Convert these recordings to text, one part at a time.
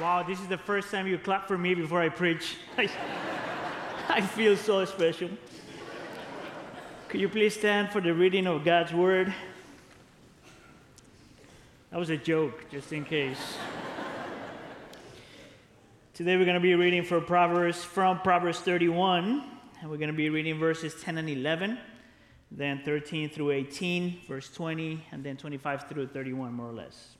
Wow, this is the first time you clap for me before I preach. I, feel so special. Could you please stand for the reading of God's word? That was a joke, just in case. Today we're going to be reading for Proverbs from Proverbs 31, and we're going to be reading verses 10 and 11, then 13 through 18, verse 20, and then 25 through 31, more or less.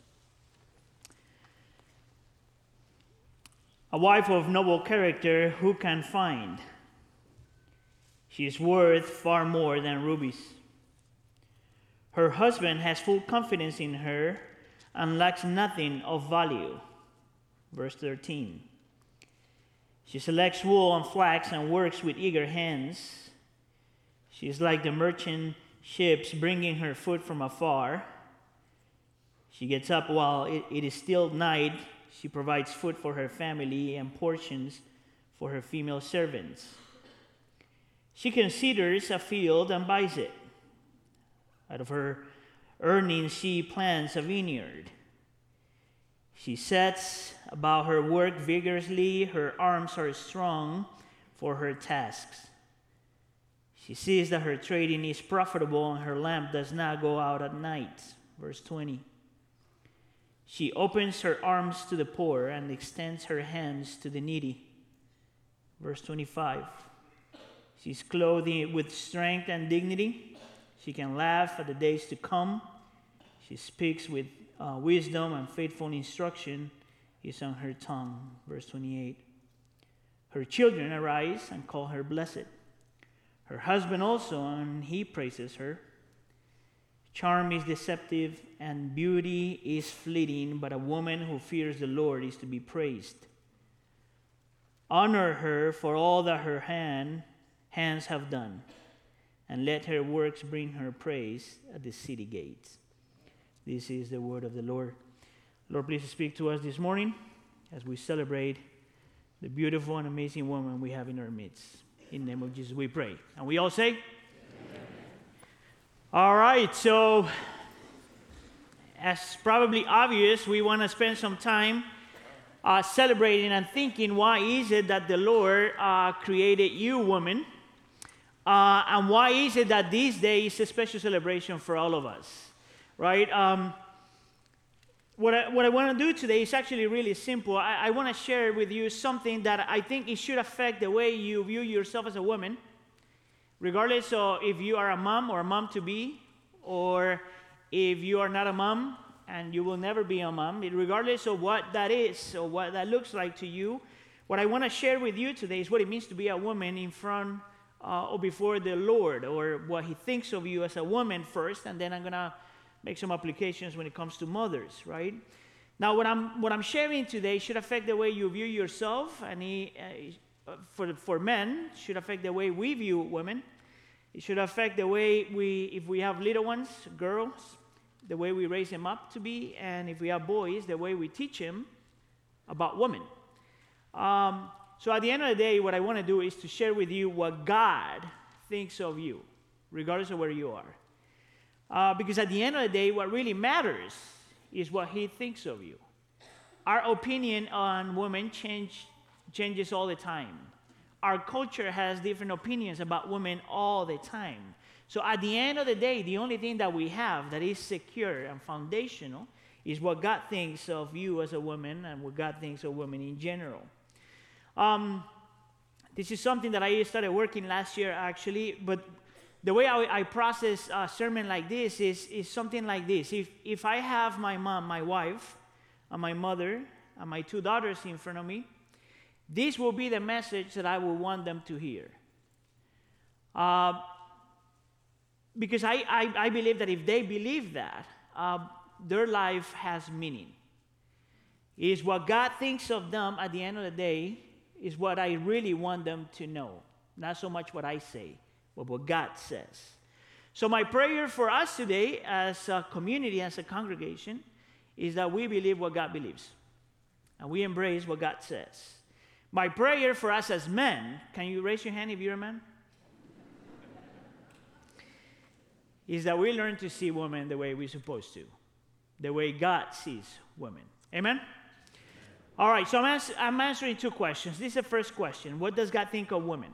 A wife of noble character, who can find? She is worth far more than rubies. Her husband has full confidence in her and lacks nothing of value. Verse 13. She selects wool and flax and works with eager hands. She is like the merchant ships bringing her food from afar. She gets up while it, it is still night she provides food for her family and portions for her female servants. She considers a field and buys it. Out of her earnings, she plants a vineyard. She sets about her work vigorously. Her arms are strong for her tasks. She sees that her trading is profitable and her lamp does not go out at night. Verse 20. She opens her arms to the poor and extends her hands to the needy. Verse 25. She's clothed with strength and dignity. She can laugh at the days to come. She speaks with uh, wisdom and faithful instruction is on her tongue. Verse 28. Her children arise and call her blessed. Her husband also, and he praises her. Charm is deceptive and beauty is fleeting, but a woman who fears the Lord is to be praised. Honor her for all that her hand, hands have done, and let her works bring her praise at the city gates. This is the word of the Lord. Lord, please speak to us this morning as we celebrate the beautiful and amazing woman we have in our midst. In the name of Jesus, we pray. And we all say, all right, so as probably obvious, we want to spend some time uh, celebrating and thinking why is it that the Lord uh, created you, woman? Uh, and why is it that this day is a special celebration for all of us, right? Um, what I, what I want to do today is actually really simple. I, I want to share with you something that I think it should affect the way you view yourself as a woman regardless of if you are a mom or a mom to be, or if you are not a mom and you will never be a mom, regardless of what that is or what that looks like to you, what I want to share with you today is what it means to be a woman in front uh, or before the Lord, or what He thinks of you as a woman first, and then I'm going to make some applications when it comes to mothers, right? Now, what I'm, what I'm sharing today should affect the way you view yourself, and he, uh, for, for men, should affect the way we view women. It should affect the way we, if we have little ones, girls, the way we raise them up to be, and if we have boys, the way we teach them about women. Um, so at the end of the day, what I want to do is to share with you what God thinks of you, regardless of where you are. Uh, because at the end of the day, what really matters is what He thinks of you. Our opinion on women change, changes all the time our culture has different opinions about women all the time. So at the end of the day, the only thing that we have that is secure and foundational is what God thinks of you as a woman and what God thinks of women in general. Um, this is something that I started working last year, actually, but the way I, I process a sermon like this is, is something like this. If, if I have my mom, my wife, and my mother, and my two daughters in front of me, this will be the message that I will want them to hear. Uh, because I, I, I, believe that if they believe that, uh, their life has meaning. Is what God thinks of them at the end of the day is what I really want them to know. Not so much what I say, but what God says. So, my prayer for us today as a community, as a congregation, is that we believe what God believes and we embrace what God says. My prayer for us as men, can you raise your hand if you're a man? is that we learn to see women the way we're supposed to, the way God sees women. Amen? All right, so I'm, ans- I'm answering two questions. This is the first question What does God think of women?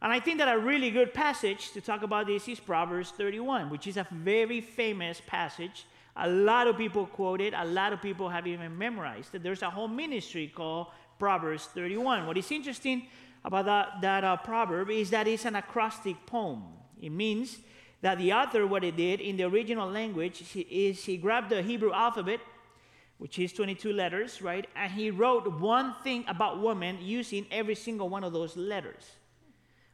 And I think that a really good passage to talk about this is Proverbs 31, which is a very famous passage. A lot of people quote it, a lot of people have even memorized it. There's a whole ministry called Proverbs 31. What is interesting about that, that uh, proverb is that it's an acrostic poem. It means that the author, what he did in the original language, is he grabbed the Hebrew alphabet, which is 22 letters, right? And he wrote one thing about woman using every single one of those letters.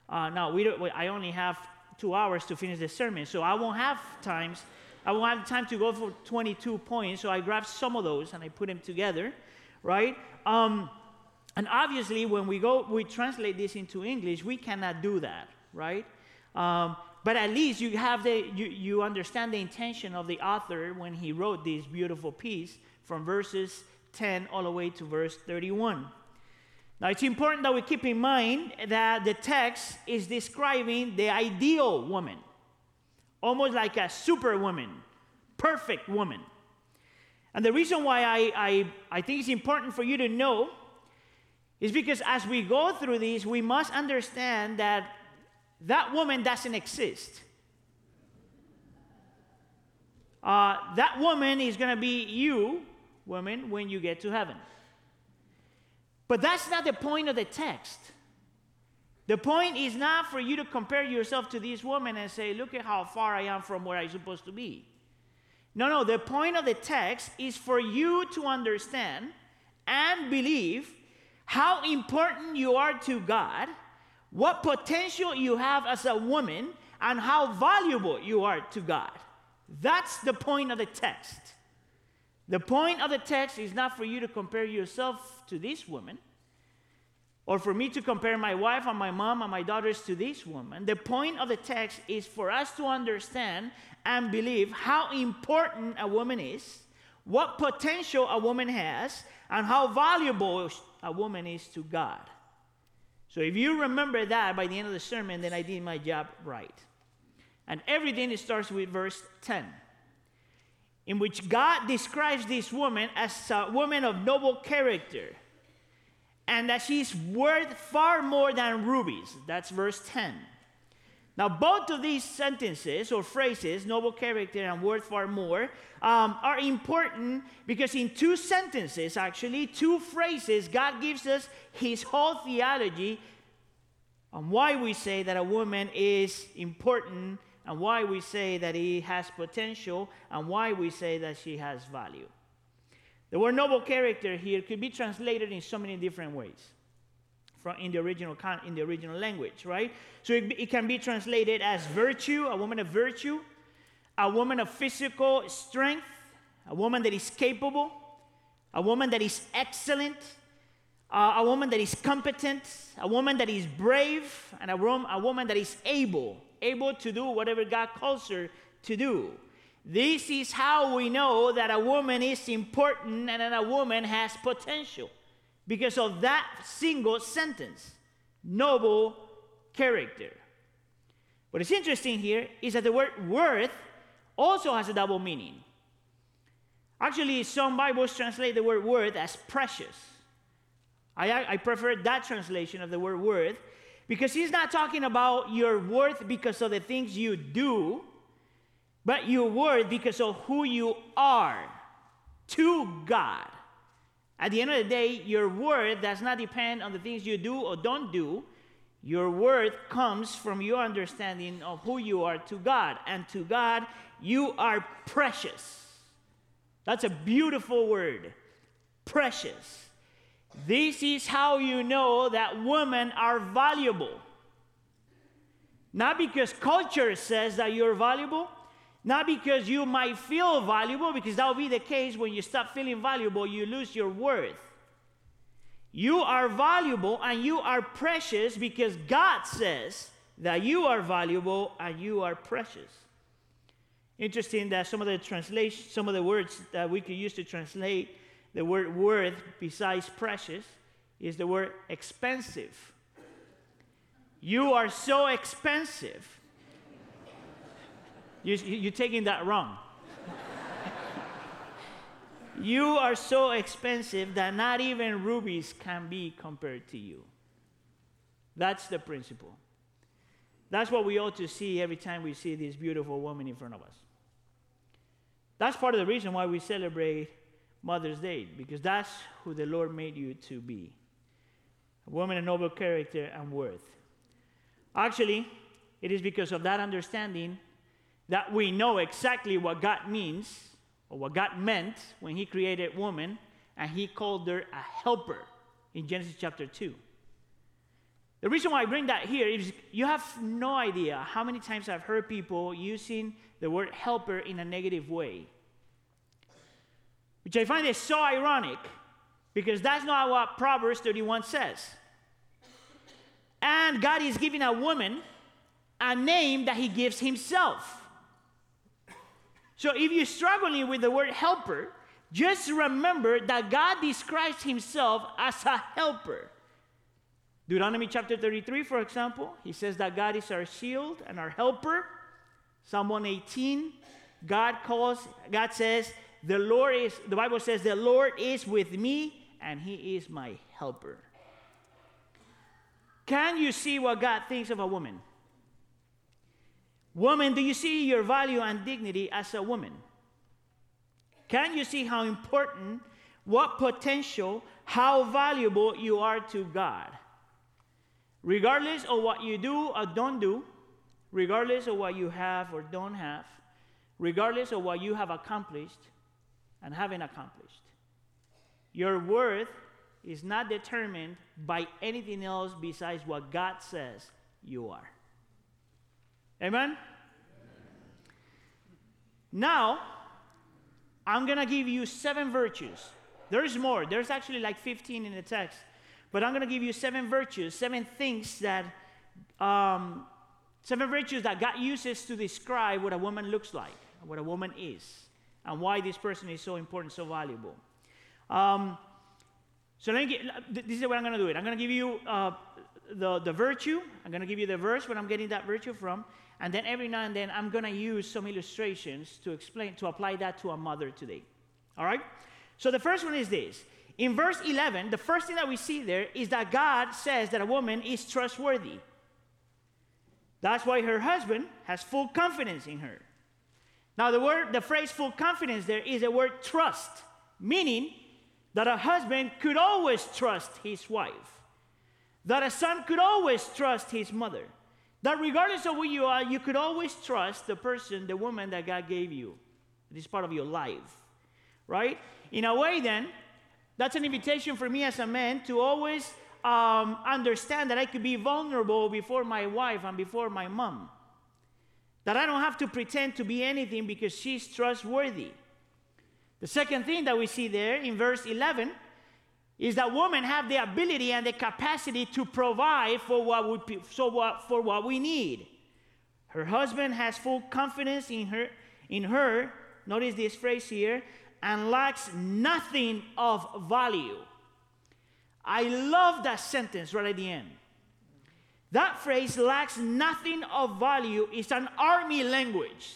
Uh, now, we don't, I only have two hours to finish the sermon, so I won't have times. I won't have time to go for 22 points, so I grabbed some of those and I put them together, right? Um, and obviously, when we go, we translate this into English, we cannot do that, right? Um, but at least you have the, you, you understand the intention of the author when he wrote this beautiful piece from verses 10 all the way to verse 31. Now, it's important that we keep in mind that the text is describing the ideal woman, almost like a superwoman, perfect woman. And the reason why I, I, I think it's important for you to know is because as we go through these, we must understand that that woman doesn't exist. Uh, that woman is going to be you, woman, when you get to heaven. But that's not the point of the text. The point is not for you to compare yourself to this woman and say, look at how far I am from where I'm supposed to be. No, no, the point of the text is for you to understand and believe how important you are to God, what potential you have as a woman, and how valuable you are to God. That's the point of the text. The point of the text is not for you to compare yourself to this woman, or for me to compare my wife and my mom and my daughters to this woman. The point of the text is for us to understand and believe how important a woman is, what potential a woman has, and how valuable a woman is to God. So if you remember that by the end of the sermon, then I did my job right. And everything starts with verse 10 in which God describes this woman as a woman of noble character and that she's worth far more than rubies. That's verse 10. Now, both of these sentences or phrases, noble character and worth far more, um, are important because in two sentences, actually, two phrases, God gives us his whole theology on why we say that a woman is important and why we say that he has potential and why we say that she has value. The word noble character here could be translated in so many different ways from in the original in the original language, right? So it, it can be translated as virtue, a woman of virtue, a woman of physical strength, a woman that is capable, a woman that is excellent, uh, a woman that is competent, a woman that is brave, and a, rom- a woman that is able, able to do whatever God calls her to do. This is how we know that a woman is important and that a woman has potential because of that single sentence noble character. What is interesting here is that the word worth also has a double meaning. Actually, some Bibles translate the word worth as precious. I, I prefer that translation of the word worth because he's not talking about your worth because of the things you do, but your worth because of who you are to God. At the end of the day, your worth does not depend on the things you do or don't do. Your worth comes from your understanding of who you are to God. And to God, you are precious. That's a beautiful word. Precious. This is how you know that women are valuable. Not because culture says that you're valuable, not because you might feel valuable, because that will be the case when you stop feeling valuable, you lose your worth. You are valuable and you are precious because God says that you are valuable and you are precious. Interesting that some of the translation, some of the words that we could use to translate the word worth besides precious is the word expensive. You are so expensive you, you're taking that wrong. You are so expensive that not even rubies can be compared to you. That's the principle. That's what we ought to see every time we see this beautiful woman in front of us. That's part of the reason why we celebrate Mother's Day, because that's who the Lord made you to be a woman of noble character and worth. Actually, it is because of that understanding that we know exactly what God means or what God meant when He created woman and He called her a helper in Genesis chapter 2. The reason why I bring that here is you have no idea how many times I've heard people using the word helper in a negative way. Which I find is so ironic because that's not what Proverbs 31 says. And God is giving a woman a name that He gives Himself. So if you're struggling with the word helper, just remember that God describes Himself as a helper. Deuteronomy chapter 33, for example, he says that God is our shield and our helper. Psalm 118, God calls, God says, the Lord is, the Bible says, the Lord is with me and he is my helper. Can you see what God thinks of a woman? Woman, do you see your value and dignity as a woman? Can you see how important, what potential, how valuable you are to God? Regardless of what you do or don't do, regardless of what you have or don't have, regardless of what you have accomplished and haven't accomplished, your worth is not determined by anything else besides what God says you are. Amen? Now, I'm going to give you seven virtues. There's more. There's actually like 15 in the text. But I'm going to give you seven virtues, seven things that, um, seven virtues that God uses to describe what a woman looks like, what a woman is, and why this person is so important, so valuable. Um, so let me get, this is what I'm going to do it. I'm going to give you uh, the, the virtue. I'm going to give you the verse where I'm getting that virtue from. And then every now and then I'm going to use some illustrations to explain, to apply that to a mother today. All right? So the first one is this in verse 11, the first thing that we see there is that God says that a woman is trustworthy. That's why her husband has full confidence in her. Now, the word, the phrase full confidence there is a word trust, meaning that a husband could always trust his wife, that a son could always trust his mother, that regardless of who you are, you could always trust the person, the woman that God gave you. It is part of your life, right? In a way, then, that's an invitation for me as a man to always um, understand that I could be vulnerable before my wife and before my mom. That I don't have to pretend to be anything because she's trustworthy. The second thing that we see there in verse 11 is that women have the ability and the capacity to provide for what we, so what, for what we need. Her husband has full confidence in her, in her. Notice this phrase here and lacks nothing of value. I love that sentence right at the end. That phrase lacks nothing of value is an army language.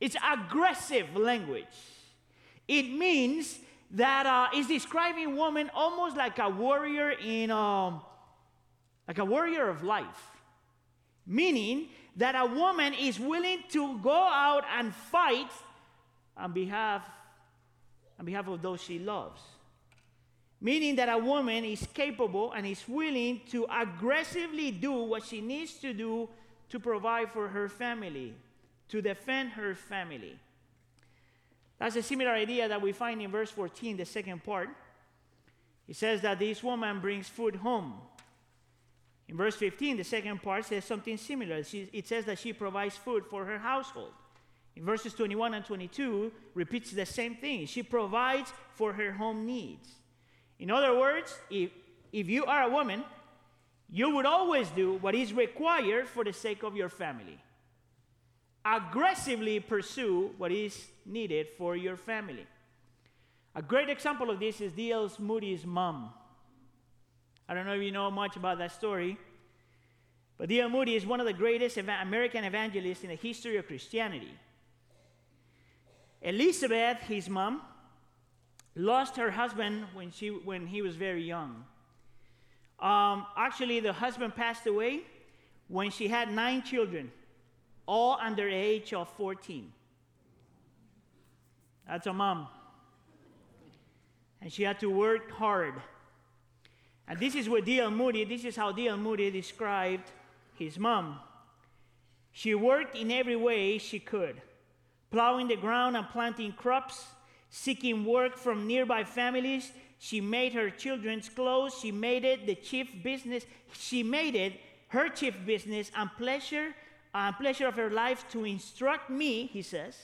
It's aggressive language. It means that uh, it's describing woman almost like a warrior in um, like a warrior of life. Meaning that a woman is willing to go out and fight on behalf on behalf of those she loves. Meaning that a woman is capable and is willing to aggressively do what she needs to do to provide for her family, to defend her family. That's a similar idea that we find in verse 14, the second part. It says that this woman brings food home. In verse 15, the second part says something similar. it says that she provides food for her household. In verses 21 and 22, repeats the same thing. She provides for her home needs. In other words, if, if you are a woman, you would always do what is required for the sake of your family. Aggressively pursue what is needed for your family. A great example of this is D.L. Moody's mom. I don't know if you know much about that story, but D.L. Moody is one of the greatest American evangelists in the history of Christianity. Elizabeth, his mom, lost her husband when, she, when he was very young. Um, actually, the husband passed away when she had nine children, all under the age of 14. That's a mom. And she had to work hard. And this is what D.L. Moody, this is how D.L. Moody described his mom. She worked in every way she could, plowing the ground and planting crops, seeking work from nearby families. She made her children's clothes. She made it the chief business. She made it her chief business and pleasure, and pleasure of her life to instruct me, he says,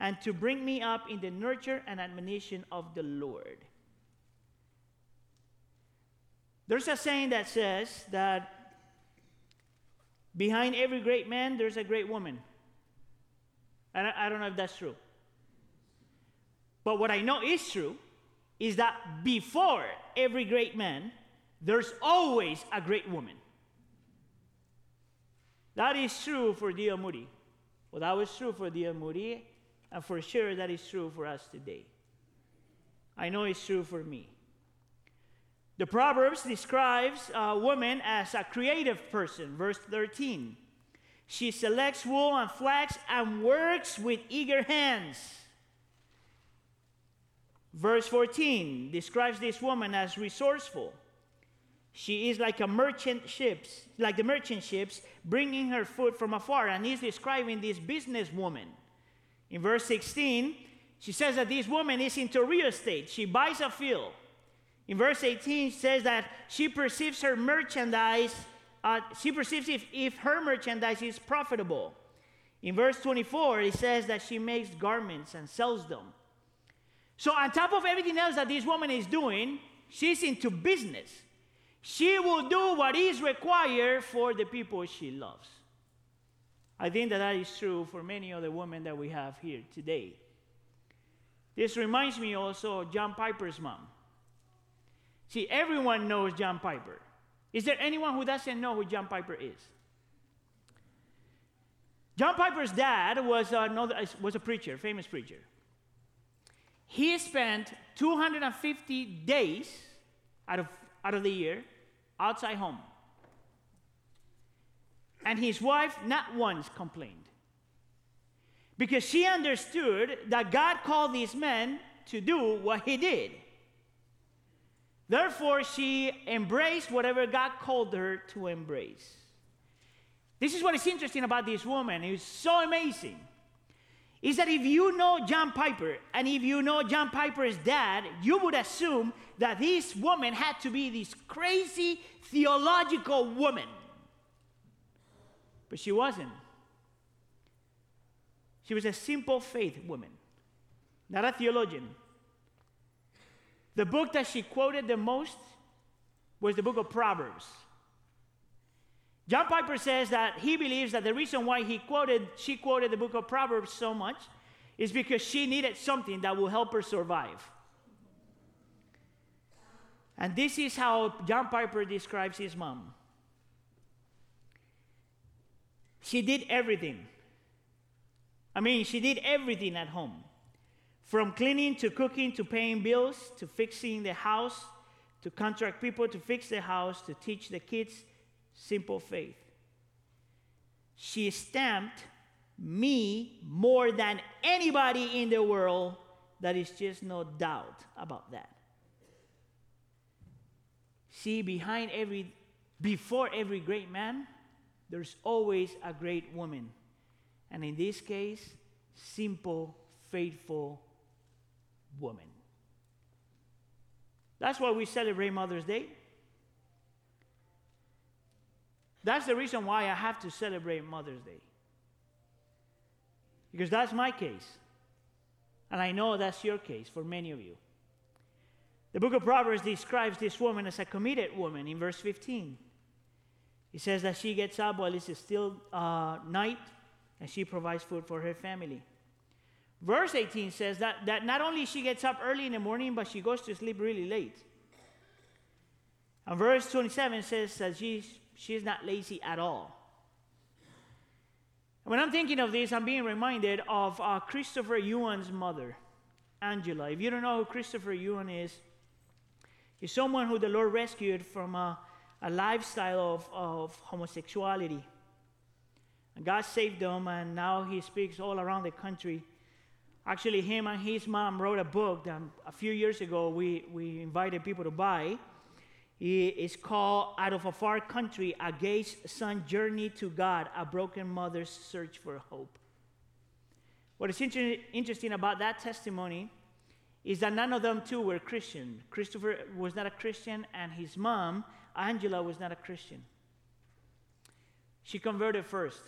and to bring me up in the nurture and admonition of the Lord. There's a saying that says that behind every great man, there's a great woman. And I, I don't know if that's true. But what I know is true is that before every great man, there's always a great woman. That is true for D.L. Moody. Well, that was true for D.L. Moody, and for sure that is true for us today. I know it's true for me. The Proverbs describes a woman as a creative person, verse 13. She selects wool and flax and works with eager hands. Verse 14 describes this woman as resourceful. She is like a merchant ships, like the merchant ships, bringing her food from afar. And he's describing this businesswoman. In verse 16, she says that this woman is into real estate. She buys a field. In verse 18, she says that she perceives her merchandise, uh, she perceives if, if her merchandise is profitable. In verse 24, it says that she makes garments and sells them. So, on top of everything else that this woman is doing, she's into business. She will do what is required for the people she loves. I think that that is true for many of the women that we have here today. This reminds me also of John Piper's mom. See, everyone knows John Piper. Is there anyone who doesn't know who John Piper is? John Piper's dad was, another, was a preacher, famous preacher. He spent 250 days out of, out of the year outside home. And his wife not once complained. Because she understood that God called these men to do what he did. Therefore, she embraced whatever God called her to embrace. This is what is interesting about this woman. It's so amazing. Is that if you know John Piper and if you know John Piper's dad, you would assume that this woman had to be this crazy theological woman. But she wasn't. She was a simple faith woman, not a theologian. The book that she quoted the most was the book of Proverbs. John Piper says that he believes that the reason why he quoted, she quoted the book of Proverbs so much is because she needed something that will help her survive. And this is how John Piper describes his mom. She did everything. I mean, she did everything at home from cleaning to cooking to paying bills to fixing the house to contract people to fix the house to teach the kids simple faith. She stamped me more than anybody in the world. There is just no doubt about that. See, behind every, before every great man, there's always a great woman. And in this case, simple, faithful woman. That's why we celebrate Mother's Day. That's the reason why I have to celebrate Mother's Day. Because that's my case. And I know that's your case for many of you. The book of Proverbs describes this woman as a committed woman in verse 15. It says that she gets up while it's still uh, night and she provides food for her family. Verse 18 says that, that not only she gets up early in the morning, but she goes to sleep really late. And verse 27 says that she's, she's not lazy at all. When I'm thinking of this, I'm being reminded of uh, Christopher Yuan's mother. Angela. If you don't know who Christopher Yuan is, he's someone who the Lord rescued from a, a lifestyle of, of homosexuality. And God saved them, and now he speaks all around the country. Actually, him and his mom wrote a book that a few years ago we, we invited people to buy. It's called Out of a Far Country A Gay's Son Journey to God, A Broken Mother's Search for Hope. What is inter- interesting about that testimony is that none of them two were Christian. Christopher was not a Christian, and his mom, Angela, was not a Christian. She converted first.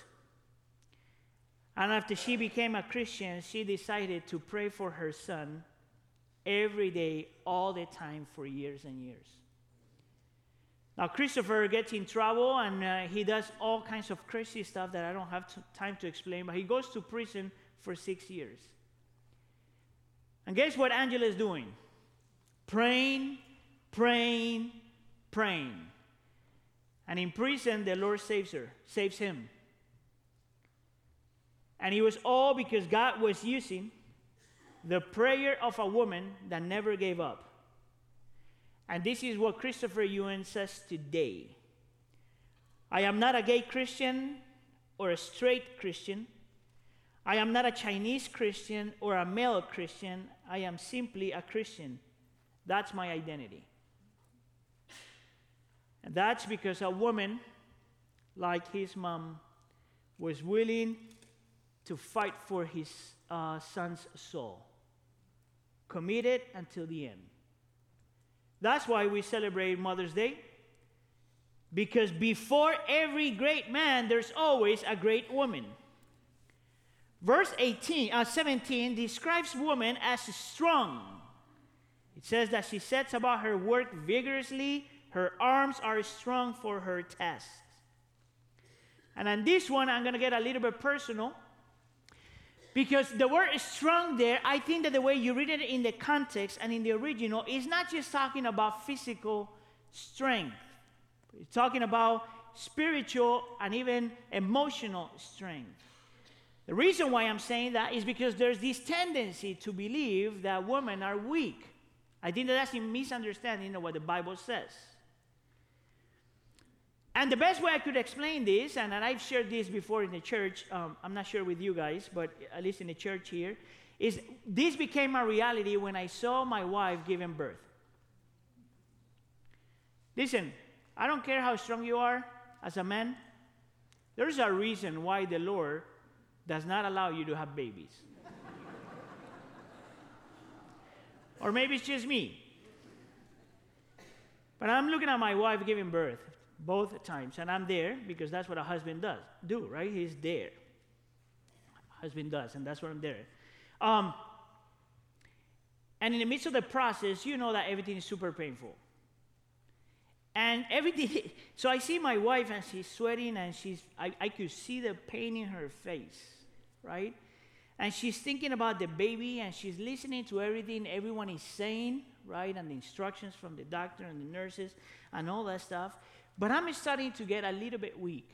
And after she became a Christian, she decided to pray for her son every day, all the time, for years and years. Now, Christopher gets in trouble and uh, he does all kinds of crazy stuff that I don't have to, time to explain, but he goes to prison for six years. And guess what Angela is doing? Praying, praying, praying. And in prison, the Lord saves her, saves him. And it was all because God was using the prayer of a woman that never gave up. And this is what Christopher Yuan says today I am not a gay Christian or a straight Christian. I am not a Chinese Christian or a male Christian. I am simply a Christian. That's my identity. And that's because a woman like his mom was willing to fight for his uh, son's soul, committed until the end. That's why we celebrate Mother's Day. Because before every great man, there's always a great woman. Verse 18, uh, 17 describes woman as strong. It says that she sets about her work vigorously, her arms are strong for her tasks. And on this one, I'm going to get a little bit personal because the word strong there, I think that the way you read it in the context and in the original is not just talking about physical strength, it's talking about spiritual and even emotional strength. The reason why I'm saying that is because there's this tendency to believe that women are weak. I think that that's a misunderstanding of what the Bible says. And the best way I could explain this, and, and I've shared this before in the church, um, I'm not sure with you guys, but at least in the church here, is this became a reality when I saw my wife giving birth. Listen, I don't care how strong you are as a man, there's a reason why the Lord does not allow you to have babies. or maybe it's just me. But I'm looking at my wife giving birth both times, and I'm there because that's what a husband does. Do right? He's there. Husband does, and that's what I'm there. Um, and in the midst of the process, you know that everything is super painful. And everything, so I see my wife and she's sweating and she's, I, I could see the pain in her face right? And she's thinking about the baby and she's listening to everything everyone is saying, right? And the instructions from the doctor and the nurses and all that stuff. But I'm starting to get a little bit weak.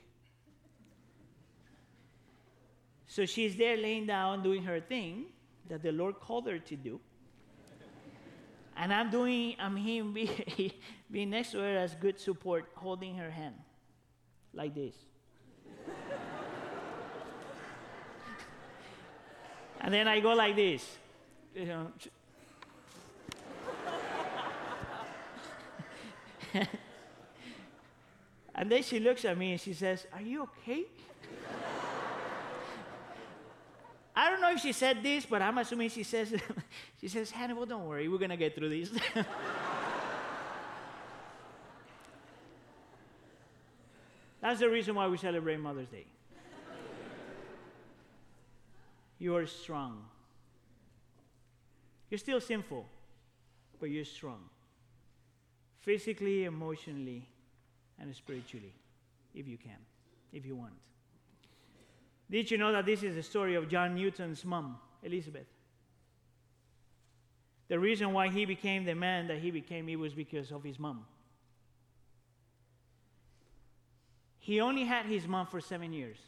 So she's there laying down doing her thing that the Lord called her to do. And I'm doing, I'm him being next to her as good support, holding her hand like this. And then I go like this. You know. And then she looks at me and she says, Are you okay? I don't know if she said this, but I'm assuming she says, she says, Hannibal, don't worry, we're gonna get through this. That's the reason why we celebrate Mother's Day. You are strong. You're still sinful, but you're strong. Physically, emotionally, and spiritually, if you can, if you want. Did you know that this is the story of John Newton's mom, Elizabeth? The reason why he became the man that he became, it was because of his mom. He only had his mom for seven years.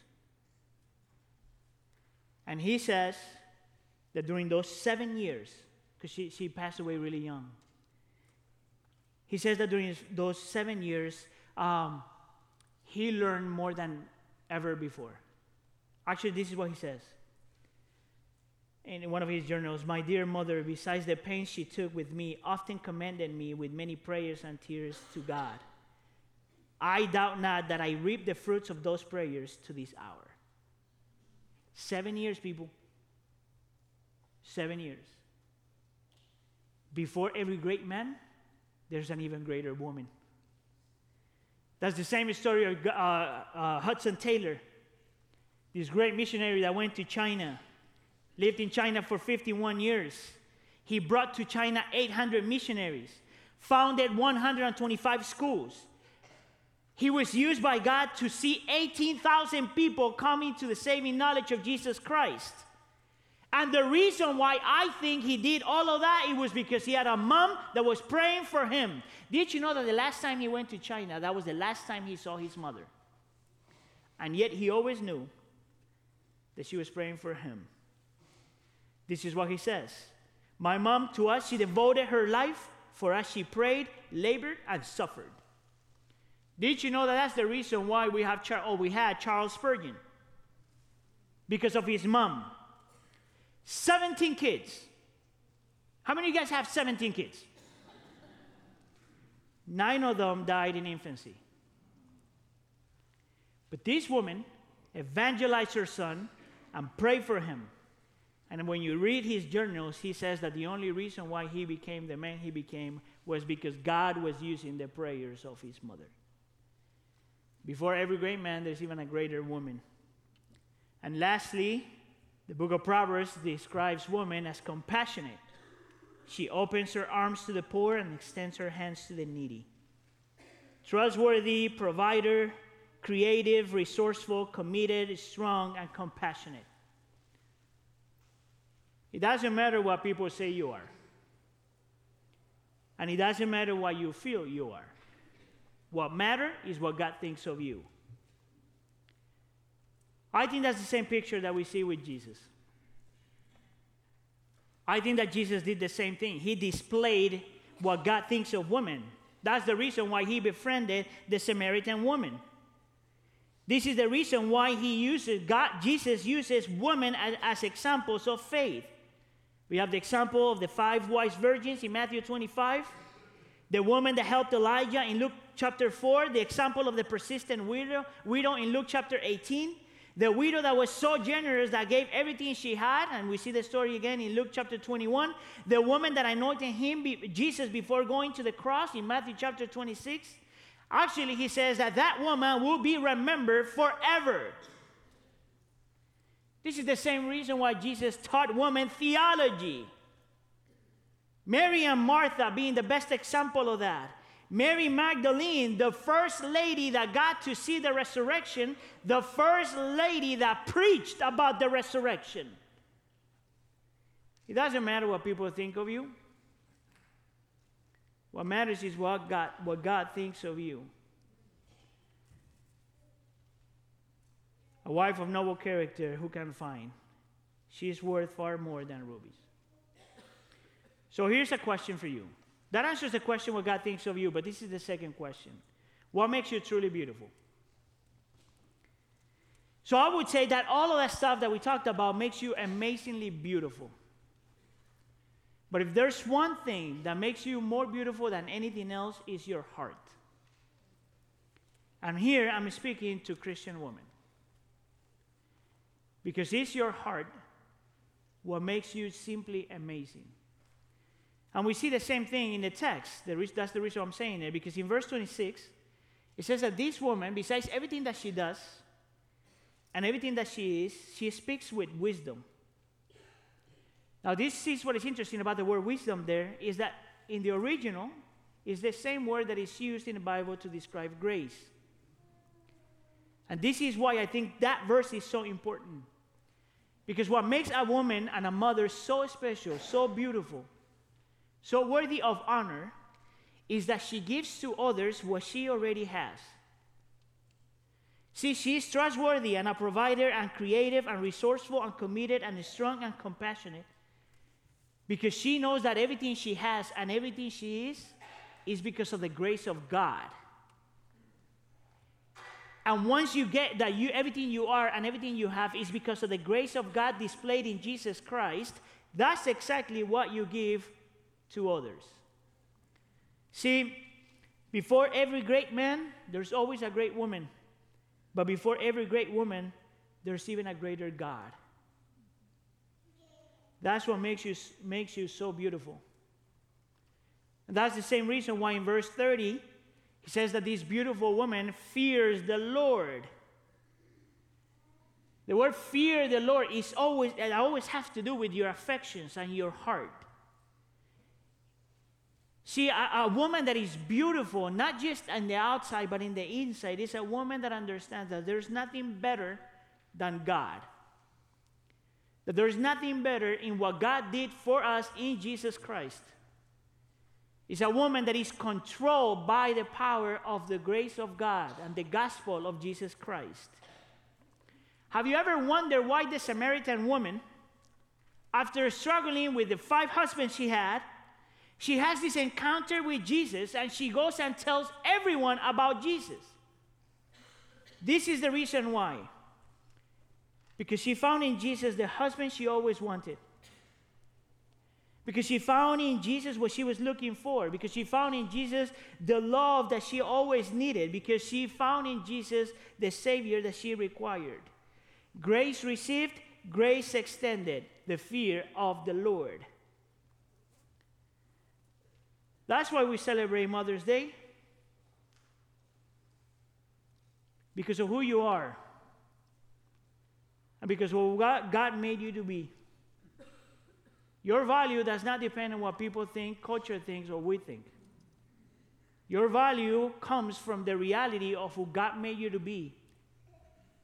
And he says that during those seven years, because she, she passed away really young. He says that during those seven years, um, he learned more than ever before. Actually, this is what he says in one of his journals My dear mother, besides the pains she took with me, often commended me with many prayers and tears to God. I doubt not that I reap the fruits of those prayers to this hour. Seven years, people. Seven years. Before every great man, there's an even greater woman. That's the same story of uh, uh, Hudson Taylor, this great missionary that went to China, lived in China for 51 years. He brought to China 800 missionaries, founded 125 schools. He was used by God to see 18,000 people coming to the saving knowledge of Jesus Christ. And the reason why I think he did all of that, it was because he had a mom that was praying for him. Did you know that the last time he went to China, that was the last time he saw his mother? And yet he always knew that she was praying for him. This is what he says My mom, to us, she devoted her life, for us, she prayed, labored, and suffered. Did you know that that's the reason why we have Char- oh, we had Charles Spurgeon? Because of his mom. 17 kids. How many of you guys have 17 kids? Nine of them died in infancy. But this woman evangelized her son and prayed for him. And when you read his journals, he says that the only reason why he became the man he became was because God was using the prayers of his mother. Before every great man, there's even a greater woman. And lastly, the book of Proverbs describes woman as compassionate. She opens her arms to the poor and extends her hands to the needy. Trustworthy, provider, creative, resourceful, committed, strong, and compassionate. It doesn't matter what people say you are. And it doesn't matter what you feel you are. What matters is what God thinks of you. I think that's the same picture that we see with Jesus. I think that Jesus did the same thing. He displayed what God thinks of women. That's the reason why he befriended the Samaritan woman. This is the reason why he uses God, Jesus uses women as, as examples of faith. We have the example of the five wise virgins in Matthew 25, the woman that helped Elijah in Luke chapter 4, the example of the persistent widow, widow in Luke chapter 18, the widow that was so generous that gave everything she had, and we see the story again in Luke chapter 21, the woman that anointed him, Jesus, before going to the cross in Matthew chapter 26. Actually, he says that that woman will be remembered forever. This is the same reason why Jesus taught women theology. Mary and Martha being the best example of that. Mary Magdalene, the first lady that got to see the resurrection, the first lady that preached about the resurrection. It doesn't matter what people think of you. What matters is what God, what God thinks of you. A wife of noble character, who can find? She is worth far more than rubies. So here's a question for you. That answers the question what God thinks of you, but this is the second question. What makes you truly beautiful? So I would say that all of that stuff that we talked about makes you amazingly beautiful. But if there's one thing that makes you more beautiful than anything else is your heart. And here I'm speaking to Christian women. Because it's your heart what makes you simply amazing. And we see the same thing in the text. That's the reason I'm saying it, because in verse 26, it says that this woman, besides everything that she does and everything that she is, she speaks with wisdom. Now, this is what is interesting about the word wisdom there is that in the original is the same word that is used in the Bible to describe grace. And this is why I think that verse is so important. Because what makes a woman and a mother so special, so beautiful, so worthy of honor is that she gives to others what she already has. See, she is trustworthy and a provider and creative and resourceful and committed and strong and compassionate. because she knows that everything she has and everything she is is because of the grace of God. And once you get that you everything you are and everything you have is because of the grace of God displayed in Jesus Christ, that's exactly what you give to others. See, before every great man, there's always a great woman. But before every great woman, there's even a greater God. That's what makes you, makes you so beautiful. And that's the same reason why in verse 30, he says that this beautiful woman fears the Lord. The word fear the Lord is always, it always has to do with your affections and your heart. See, a, a, woman that is beautiful, not just on the outside, but in the inside, is a woman that understands that there's nothing better than God. That there's nothing better in what God did for us in Jesus Christ. It's a woman that is controlled by the power of the grace of God and the gospel of Jesus Christ. Have you ever wondered why the Samaritan woman, after struggling with the five husbands she had, she has this encounter with Jesus and she goes and tells everyone about Jesus? This is the reason why. Because she found in Jesus the husband she always wanted. Because she found in Jesus what she was looking for. Because she found in Jesus the love that she always needed. Because she found in Jesus the Savior that she required. Grace received, grace extended, the fear of the Lord. That's why we celebrate Mother's Day. Because of who you are. And because what God made you to be. Your value does not depend on what people think, culture thinks, or we think. Your value comes from the reality of who God made you to be.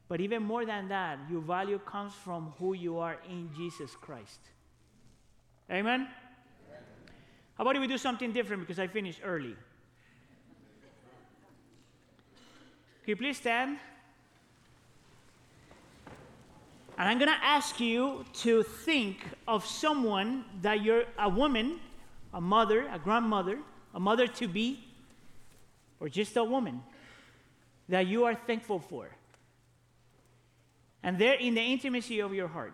But even more than that, your value comes from who you are in Jesus Christ. Amen? How about if we do something different because I finished early? Can you please stand? And I'm going to ask you to think of someone that you're a woman, a mother, a grandmother, a mother to be, or just a woman that you are thankful for. And there, in the intimacy of your heart,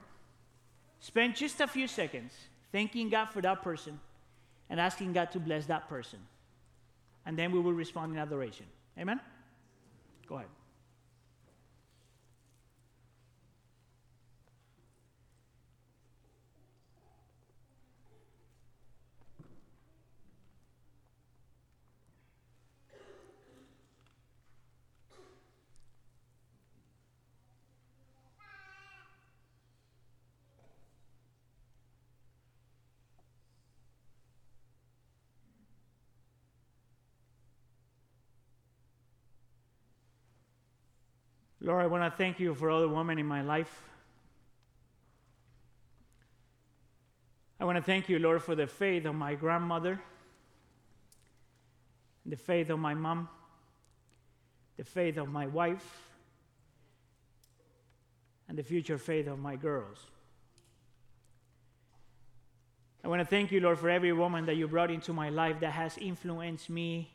spend just a few seconds thanking God for that person and asking God to bless that person. And then we will respond in adoration. Amen? Go ahead. Lord, I want to thank you for all the women in my life. I want to thank you, Lord, for the faith of my grandmother, the faith of my mom, the faith of my wife, and the future faith of my girls. I want to thank you, Lord, for every woman that you brought into my life that has influenced me,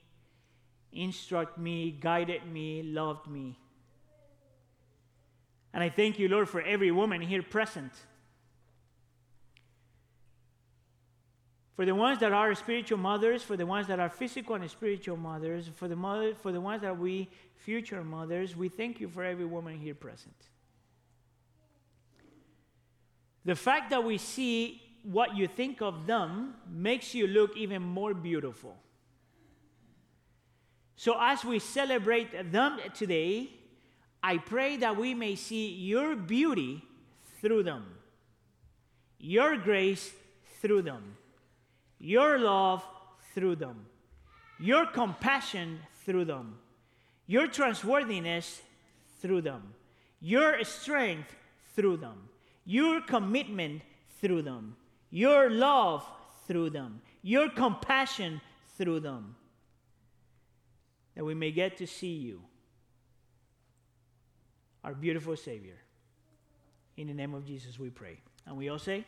instructed me, guided me, loved me. And I thank you, Lord, for every woman here present. For the ones that are spiritual mothers, for the ones that are physical and spiritual mothers, for the, mother, for the ones that we future mothers, we thank you for every woman here present. The fact that we see what you think of them makes you look even more beautiful. So, as we celebrate them today, I pray that we may see your beauty through them, your grace through them, your love through them, your compassion through them, your trustworthiness through them, your strength through them, your commitment through them, your love through them, your compassion through them, that we may get to see you our beautiful Savior. In the name of Jesus, we pray. And we all say,